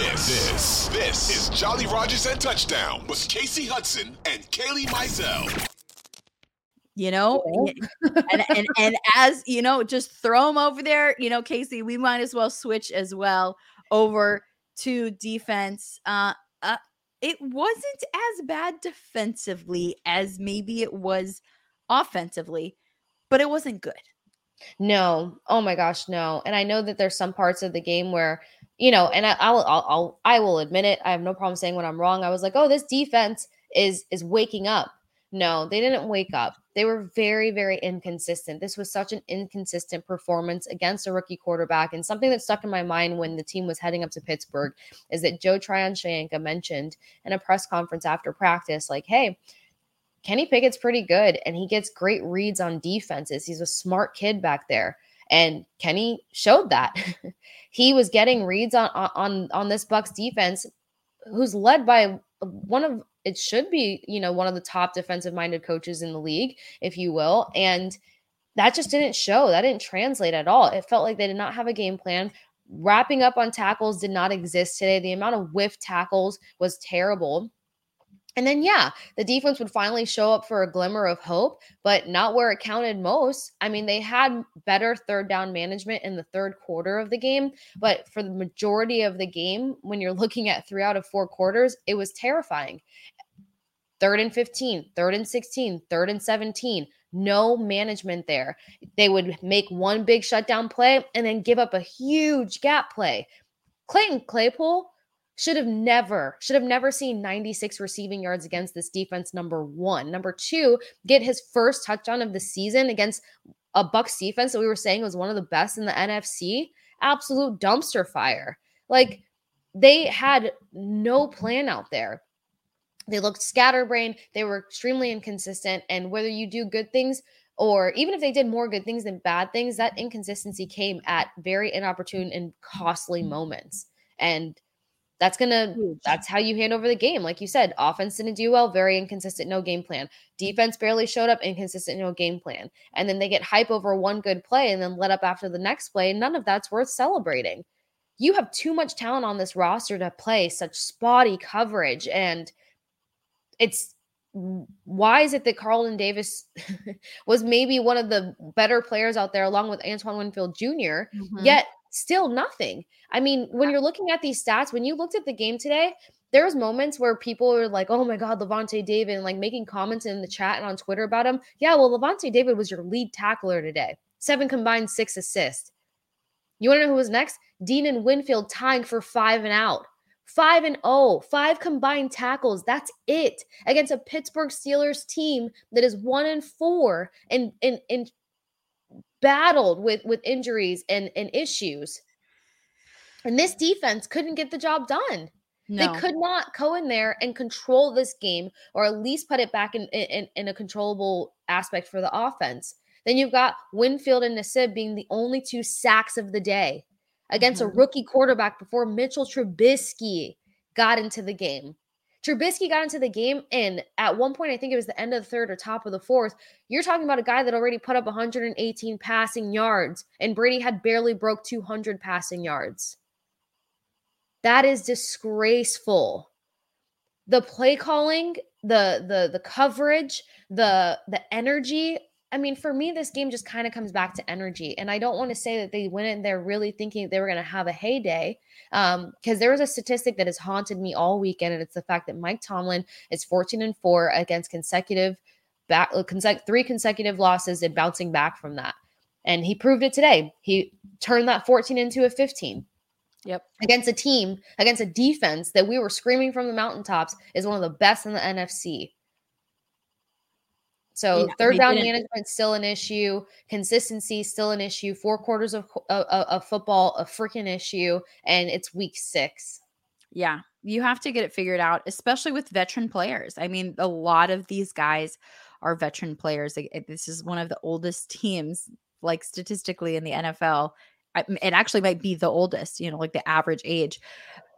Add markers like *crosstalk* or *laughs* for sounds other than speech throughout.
This, this, this is Jolly Rogers and Touchdown with Kasey Hudson and Kailey Mizell. You know, and, and and as you know, just throw them over there. You know, Kasey, we might as well switch as well over to defense. Uh, uh it wasn't as bad defensively as maybe it was offensively, but it wasn't good. No. Oh my gosh, no. And I know that there's some parts of the game where you know, and I, I'll, I'll, I'll, I will admit it. I have no problem saying when I'm wrong. I was like, oh, this defense is is waking up. No, they didn't wake up. They were very, very inconsistent. This was such an inconsistent performance against a rookie quarterback. And something that stuck in my mind when the team was heading up to Pittsburgh is that Joe Tryon-Shoyinka mentioned in a press conference after practice, like, hey, Kenny Pickett's pretty good and he gets great reads on defenses. He's a smart kid back there. And Kenny showed that. *laughs* he was getting reads on on on this Bucks defense who's led by one of it should be, you know, one of the top defensive minded coaches in the league, if you will. And that just didn't show. That didn't translate at all. It felt like they did not have a game plan. Wrapping up on tackles did not exist today. The amount of whiff tackles was terrible. And then, yeah, the defense would finally show up for a glimmer of hope, but not where it counted most. I mean, they had better third down management in the third quarter of the game, but for the majority of the game, when you're *laughs* looking at three out of four quarters, it was terrifying. Third and 15, third and 16, third and 17, no management there. They would make one big shutdown play and then give up a huge gap play. Clayton Claypool should have never should have never seen 96 receiving yards against this defense number 1 number 2 get his first touchdown of the season against a bucks defense that we were saying was one of the best in the NFC absolute dumpster fire. Like they had no plan out there. They looked scatterbrained. They were extremely inconsistent. And whether you do good things or even if they did more good things than bad things that inconsistency came at very inopportune and costly mm. moments. And that's gonna that's how you hand over the game. Like you said, offense didn't do well, very inconsistent, no game plan. Defense barely showed up, inconsistent, no game plan. And then they get hype over one good play and then let up after the next play. None of that's worth celebrating. You have too much talent on this roster to play such spotty coverage. And it's why is it that Carlton Davis *laughs* was maybe one of the better players out there along with Antoine Winfield junior mm-hmm. yet still nothing. I mean, when you're looking at these stats, when you looked at the game today, there was moments where people were like, "Oh my God, Lavonte David," and like making comments in the chat and on Twitter about him. Yeah, well, Lavonte David was your lead tackler today, seven combined, six assists. You want to know who was next? Dean and Winfield tying for five and out. Five and oh, five combined tackles. That's it against a Pittsburgh Steelers team that is one and four and and and battled with with injuries and and issues. And this defense couldn't get the job done. No. They could not go in there and control this game or at least put it back in, in, in a controllable aspect for the offense. Then you've got Winfield and Nassib being the only two sacks of the day against mm-hmm. a rookie quarterback before Mitchell Trubisky got into the game. Trubisky got into the game, and at one point, I think it was the end of the third or top of the fourth. You're talking about a guy that already put up 118 passing yards, and Brady had barely broke 200 passing yards. That is disgraceful. The play calling, the the the coverage, the the energy I mean, for me, this game just kind of comes back to energy. And I don't want to say that they went in there really thinking they were going to have a heyday. Um, because there was a statistic that has haunted me all weekend, and it's the fact that Mike Tomlin is 14 and 4 against consecutive back uh, three consecutive losses and bouncing back from that. And he proved it today. He turned that 14 into a 15. Yep. Against a team, against a defense that we were screaming from the mountaintops is one of the best in the NFC. So Yeah, third down management still an issue, consistency still an issue, four quarters of of, of football a freaking issue, and it's week six. Yeah, you have to get it figured out, especially with veteran players. I mean, a lot of these guys are veteran players. This is one of the oldest teams, like statistically in the NFL. It actually might be the oldest, you know, like the average age.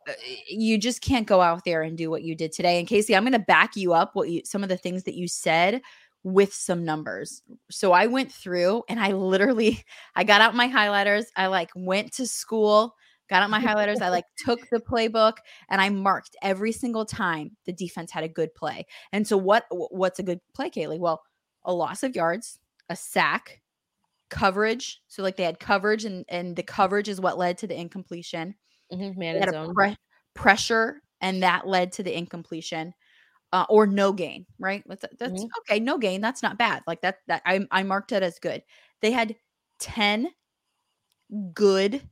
Uh, You just can't go out there and do what you did today. And Kasey, I'm going to back you up. What you some of the things that you said with some numbers. So I went through and I literally *laughs* I got out my highlighters. I like went to school got out my highlighters. I like took the playbook and I marked every single time the defense had a good play. And so what what's a good play, Kailey? Well, a loss of yards, a sack, coverage. So like they had coverage and and the coverage is what led to the incompletion. Mhm, They Man had a pre- pressure and that led to the incompletion. Uh, or no gain, right? That's, that's Mhm. okay. No gain. That's not bad. Like that. That I I marked it as good. They had ten good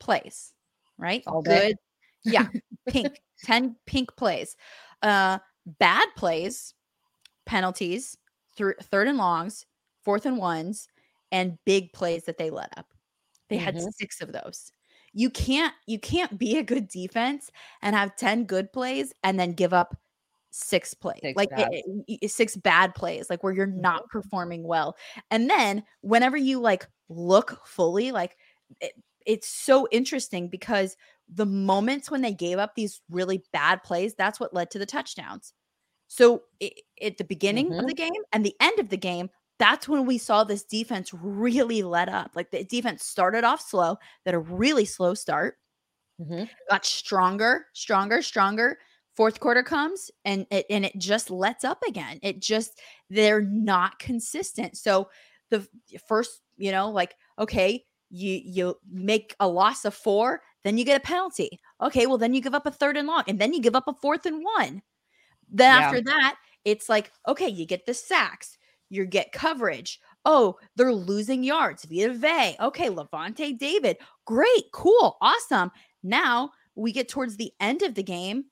plays, right? All day. Good. Yeah. Pink. *laughs* 10 pink plays. Uh bad plays, penalties, thir- third and longs, fourth and ones, and big plays that they let up. They had Mhm. 6 of those. You can't you can't be a good defense and have 10 good plays and then give up six plays Six like it- it- six bad plays like where you're not performing well and then whenever you like look fully like it, it's so interesting because the moments when they gave up these really bad plays that's what led to the touchdowns so at the beginning of Mhm. the game and the end of the game that's when we saw this defense really let up like the defense started off slow that a really slow start Mhm. got stronger, stronger, stronger. Fourth quarter comes and it and it just lets up again. It just they're not consistent. So the first, you know, like okay, you you make a loss of 4, then you get a penalty. Okay, well then you give up a third and long and then you give up a fourth and 1. Then Yeah. after that, it's like okay, you get the sacks, you get coverage. Oh, they're losing yards. Vita Vea. Okay, Lavonte David. Great, cool, awesome. Now we get towards the end of the game.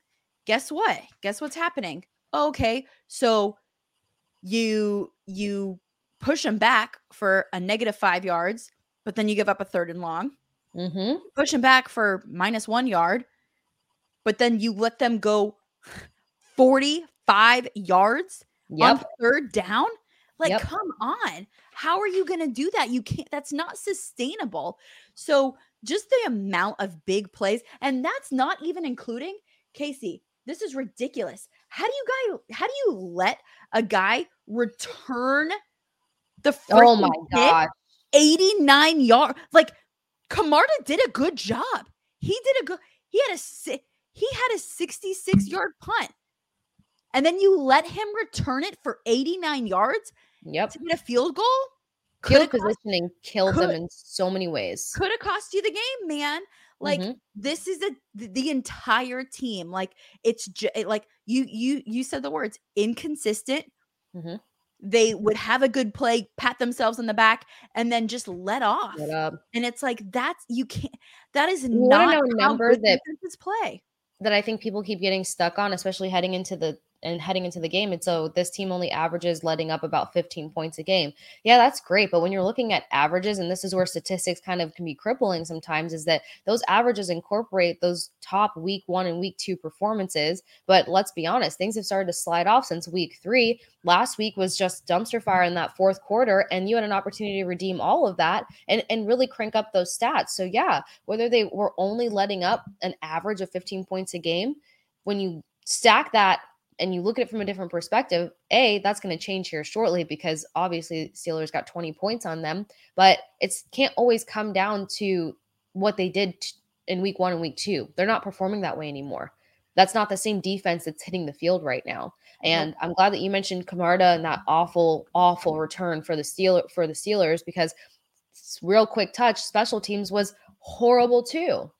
Guess what? Guess what's happening? Okay, so you you push them back for a negative five yards, but then you give up a third and long. Mhm. Push them back for minus one yard, but then you let them go 45 yards on third down? Like, Yep. come on. How are you going to do that? You can't, that's not sustainable. So, just the amount of big plays, and that's not even including Kasey. This is ridiculous. How do you guys, how do you let a guy return the Oh my gosh. 89 yard? Like, Camarda did a good job. He did a good, he had a, he had a 66 yard punt. And then you let him return it for 89 yards Yep. to get a field goal? Field cost, positioning killed them in so many ways. coulda cost you the game, man. Like Mhm. this is a the entire team. Like it's it- like you you you said the words inconsistent. Mhm. They would have a good play, pat themselves on the back, and then just let off. Uh, And it's like that's you can't. That is You not know number that- play. that I think people keep getting stuck on, especially heading into the and heading into the game. And so this team only averages letting up about 15 points a game. Yeah, that's great. But when you're looking at averages, and this is where statistics kind of can be crippling sometimes, is that those averages incorporate those top week one and week two performances. But let's be honest, things have started to slide off since week three. Last week was just dumpster fire in that fourth quarter, and you had an opportunity to redeem all of that and, and really crank up those stats. So yeah, whether they were only letting up an average of 15 points a game, when you stack that and you look at it from a different perspective, A, that's going to change here shortly because obviously Steelers got 20 points on them, but it's can't always come down to what they did t- in week 1 and week 2. They're not performing that way anymore. That's not the same defense that's hitting the field right now. Mm-hmm. And I'm glad that you mentioned Camarda and that awful awful return for the Steeler for the Steelers because real quick touch special teams was horrible too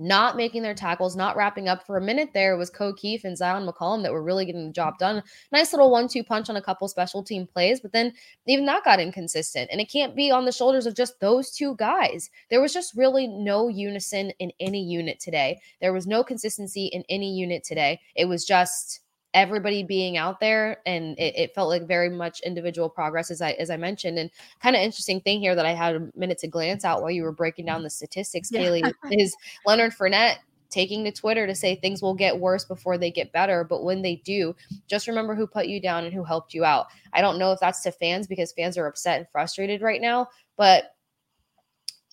not making their tackles, not wrapping up for a minute there was Ko Kieft and Zyon McCollum that were really getting the job done. Nice little one two punch on a couple special team plays, but then even that got inconsistent. And it can't be on the shoulders of just those two guys. There was just really no unison in any unit today. There was no consistency in any unit today. It was just everybody being out there and it, it, felt like very much individual progress as i as i mentioned and kind of interesting thing here that i had a minute to glance out while you were breaking down the statistics yeah. kailey *laughs* is leonard Fournette taking to twitter to say things will get worse before they get better but when they do just remember who put you down and who helped you out i don't know if that's to fans because fans are upset and frustrated right now but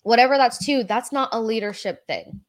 whatever that's to that's not a leadership thing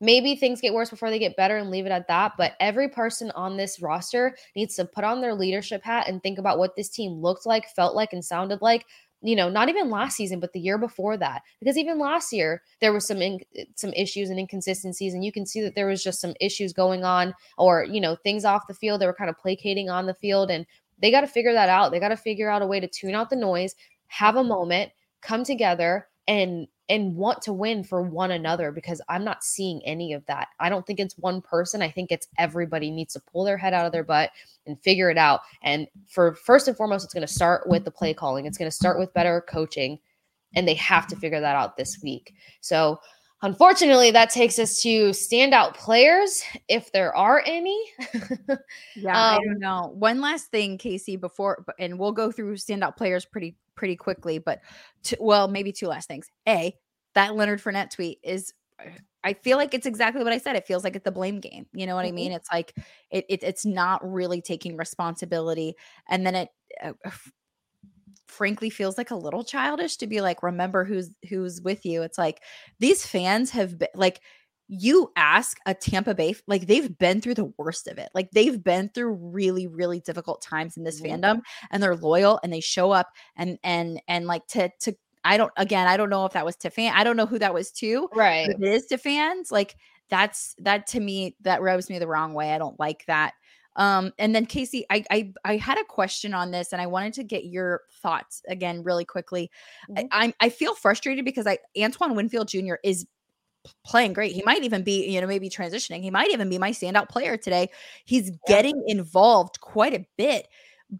maybe things get worse before they get better and leave it at that. But every person on this roster needs to put on their leadership hat and think about what this team looked like, felt like, and sounded like. You know, not even last season, but the year before that. Because even last year there was some in, some issues and inconsistencies, and you can see that there was just some issues going on, or you know, things off the field. They were kind of placating on the field, and they got to figure that out. They got to figure out a way to tune out the noise, have a mm-hmm. moment, come together, and and want to win for one another because I'm not seeing any of that. I don't think it's one person. I think it's everybody needs to pull their head out of their butt and figure it out. And for first and foremost, it's going to start with the play calling. It's going to start with better coaching and they have to figure that out this week. So, unfortunately, that takes us to standout players if there are any. *laughs* yeah, um, I don't know. One last thing, Kasey, before and we'll go through standout players pretty pretty quickly, but to, well, maybe two last things. A, that Leonard Fournette tweet is I feel like it's exactly what I said. It feels like it's the blame game. You know what mm-hmm. I mean? It's like it, it, it's not really taking responsibility, and then it uh, frankly feels like a little childish to be like, remember who's who's with you. It's like these fans have been like you ask a Tampa Bay, like they've been through the worst of it. Like they've been through really, really difficult times in this mm-hmm. fandom and they're loyal and they show up and and and like to to I don't again, I don't know if that was to fan. I don't know who that was to. Right. it is to fans. Like that's that to me, that rubs me the wrong way. I don't like that. Um, and then Kasey, I, I I had a question on this, and I wanted to get your thoughts again really quickly. Mm-hmm. I, I'm I feel frustrated because I Antoine Winfield Jr. is playing great. He might even be, you know, maybe transitioning. He might even be my standout player today. He's getting involved quite a bit.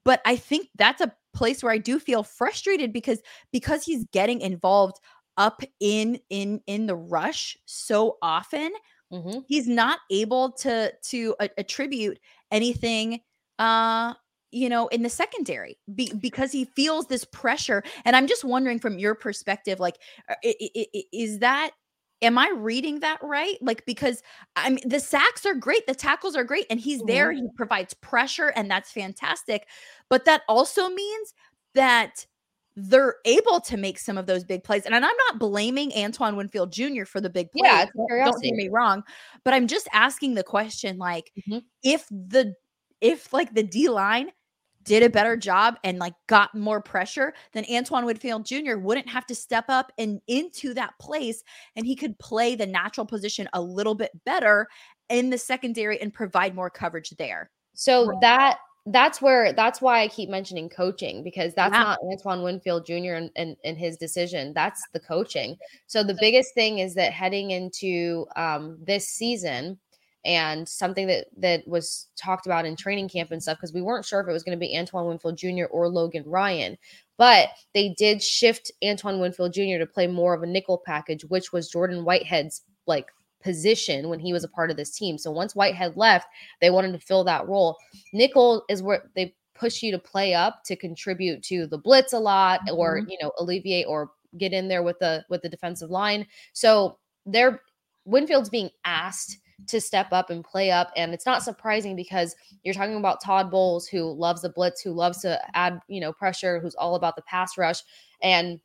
But I think that's a place where I do feel frustrated because because he's getting involved up in in in the rush so often, mm-hmm. he's not able to to a- attribute anything uh you know in the secondary be, because he feels this pressure and i'm just wondering from your perspective like uh, is that am I reading that right? Like because I mean the sacks are great, the tackles are great, and he's there, mm-hmm. he provides pressure, and that's fantastic. But that also means that they're able to make some of those big plays. And I'm not blaming Antoine Winfield Jr. for the big plays. Yeah, don't get me wrong. But I'm just asking the question like mm-hmm. if the if like the D line did a better job and like got more pressure, then Antoine Winfield Jr. wouldn't have to step up and into that place and he could play the natural position a little bit better in the secondary and provide more coverage there. So that that's where that's why I keep mentioning coaching because that's not Antoine Winfield Jr. and, and, and his decision. That's the coaching. So the biggest thing is that heading into um, this season, and something that that was talked about in training camp and stuff because we weren't sure if it was going to be Antoine Winfield Jr. or Logan Ryan. But they did shift Antoine Winfield Jr. to play more of a nickel package, which was Jordan Whitehead's like position when he was a part of this team. So once Whitehead left, they wanted to fill that role. Nickel is where they push you to play up to contribute to the blitz a lot mm-hmm. or you know alleviate or get in there with the with the defensive line. So they're Winfield's being asked to step up and play up. And it's not surprising because you're talking about Todd Bowles, who loves the blitz, who loves to add, you know, pressure, who's all about the pass rush, and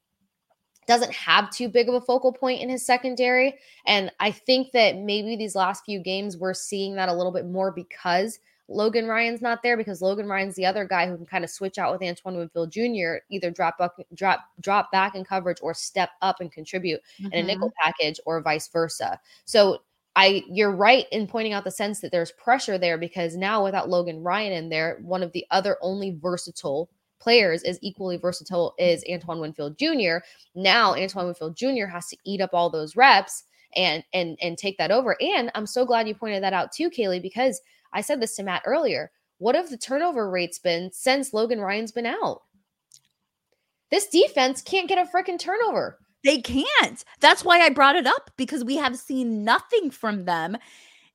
doesn't have too big of a focal point in his secondary. And I think that maybe these last few games we're seeing that a little bit more because Logan Ryan's not there because Logan Ryan's the other guy who can kind of switch out with Antoine Winfield Jr. either drop up, drop drop back in coverage or step up and contribute mm-hmm. in a nickel mm-hmm. package or vice versa. So I you're right in pointing out the sense that there's pressure there because now without Logan Ryan in there, one of the other only versatile players is equally versatile mm-hmm. is Antoine Winfield Jr. Now Antoine Winfield Jr. has to eat up all those reps and and and take that over. And I'm so glad you pointed that out too, Kailey, because I said this to Matt earlier. What have the turnover rates been since Logan Ryan's been out? This defense can't get a freaking turnover. They can't. That's why I brought it up because we have seen nothing from them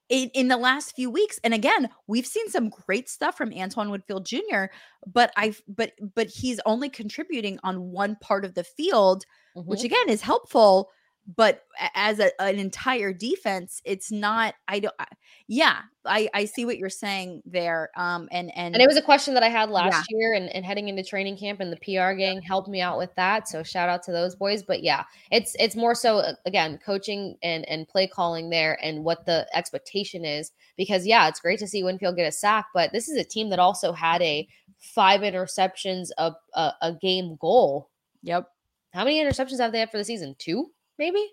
in, in the last few weeks. And again, we've seen some great stuff from Antoine Winfield Jr., but I've but but he's only contributing on one part of the field, mm-hmm. which again is helpful but as a, an entire defense it's not i don't I, yeah i i see what you're saying there um and and and it was a question that i had last yeah. year and, and heading into training camp and the pr gang helped me out with that so shout out to those boys but yeah it's it's more so again coaching and and play calling there and what the expectation is because yeah it's great to see winfield get a sack but this is a team that also had a five interceptions of a, a game goal. Yep. How many interceptions have they had for the season? Two maybe.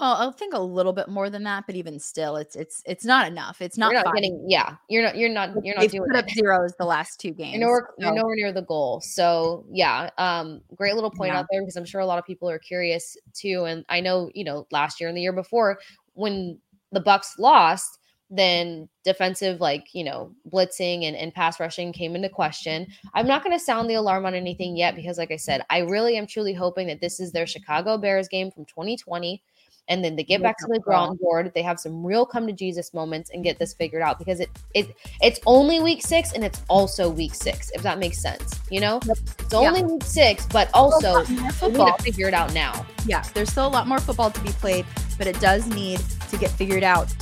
Oh, I think a little bit more than that, but even still, it's it's it's not enough. It's not, not getting. Yeah, you're not. You're not. You're not They've doing. Put up zeros the last two games. You're nowhere, you're nowhere near the goal. So yeah, um, great little point yeah. out there because I'm sure a lot of people are curious too. And I know you know last year and the year before when the Bucks lost, then defensive like you know blitzing and, and pass rushing came into question. I'm not going to sound the alarm on anything yet because like i said i really am truly hoping that this is their chicago bears game from 2020 and then they get back to the drawing board. They have some real come to jesus moments and get this figured out because it, it it's only week six and it's also week six if that makes sense you know? It's only yeah. week six but also we need to figure it out now. Yeah there's still a lot more football to be played but it does need to get figured out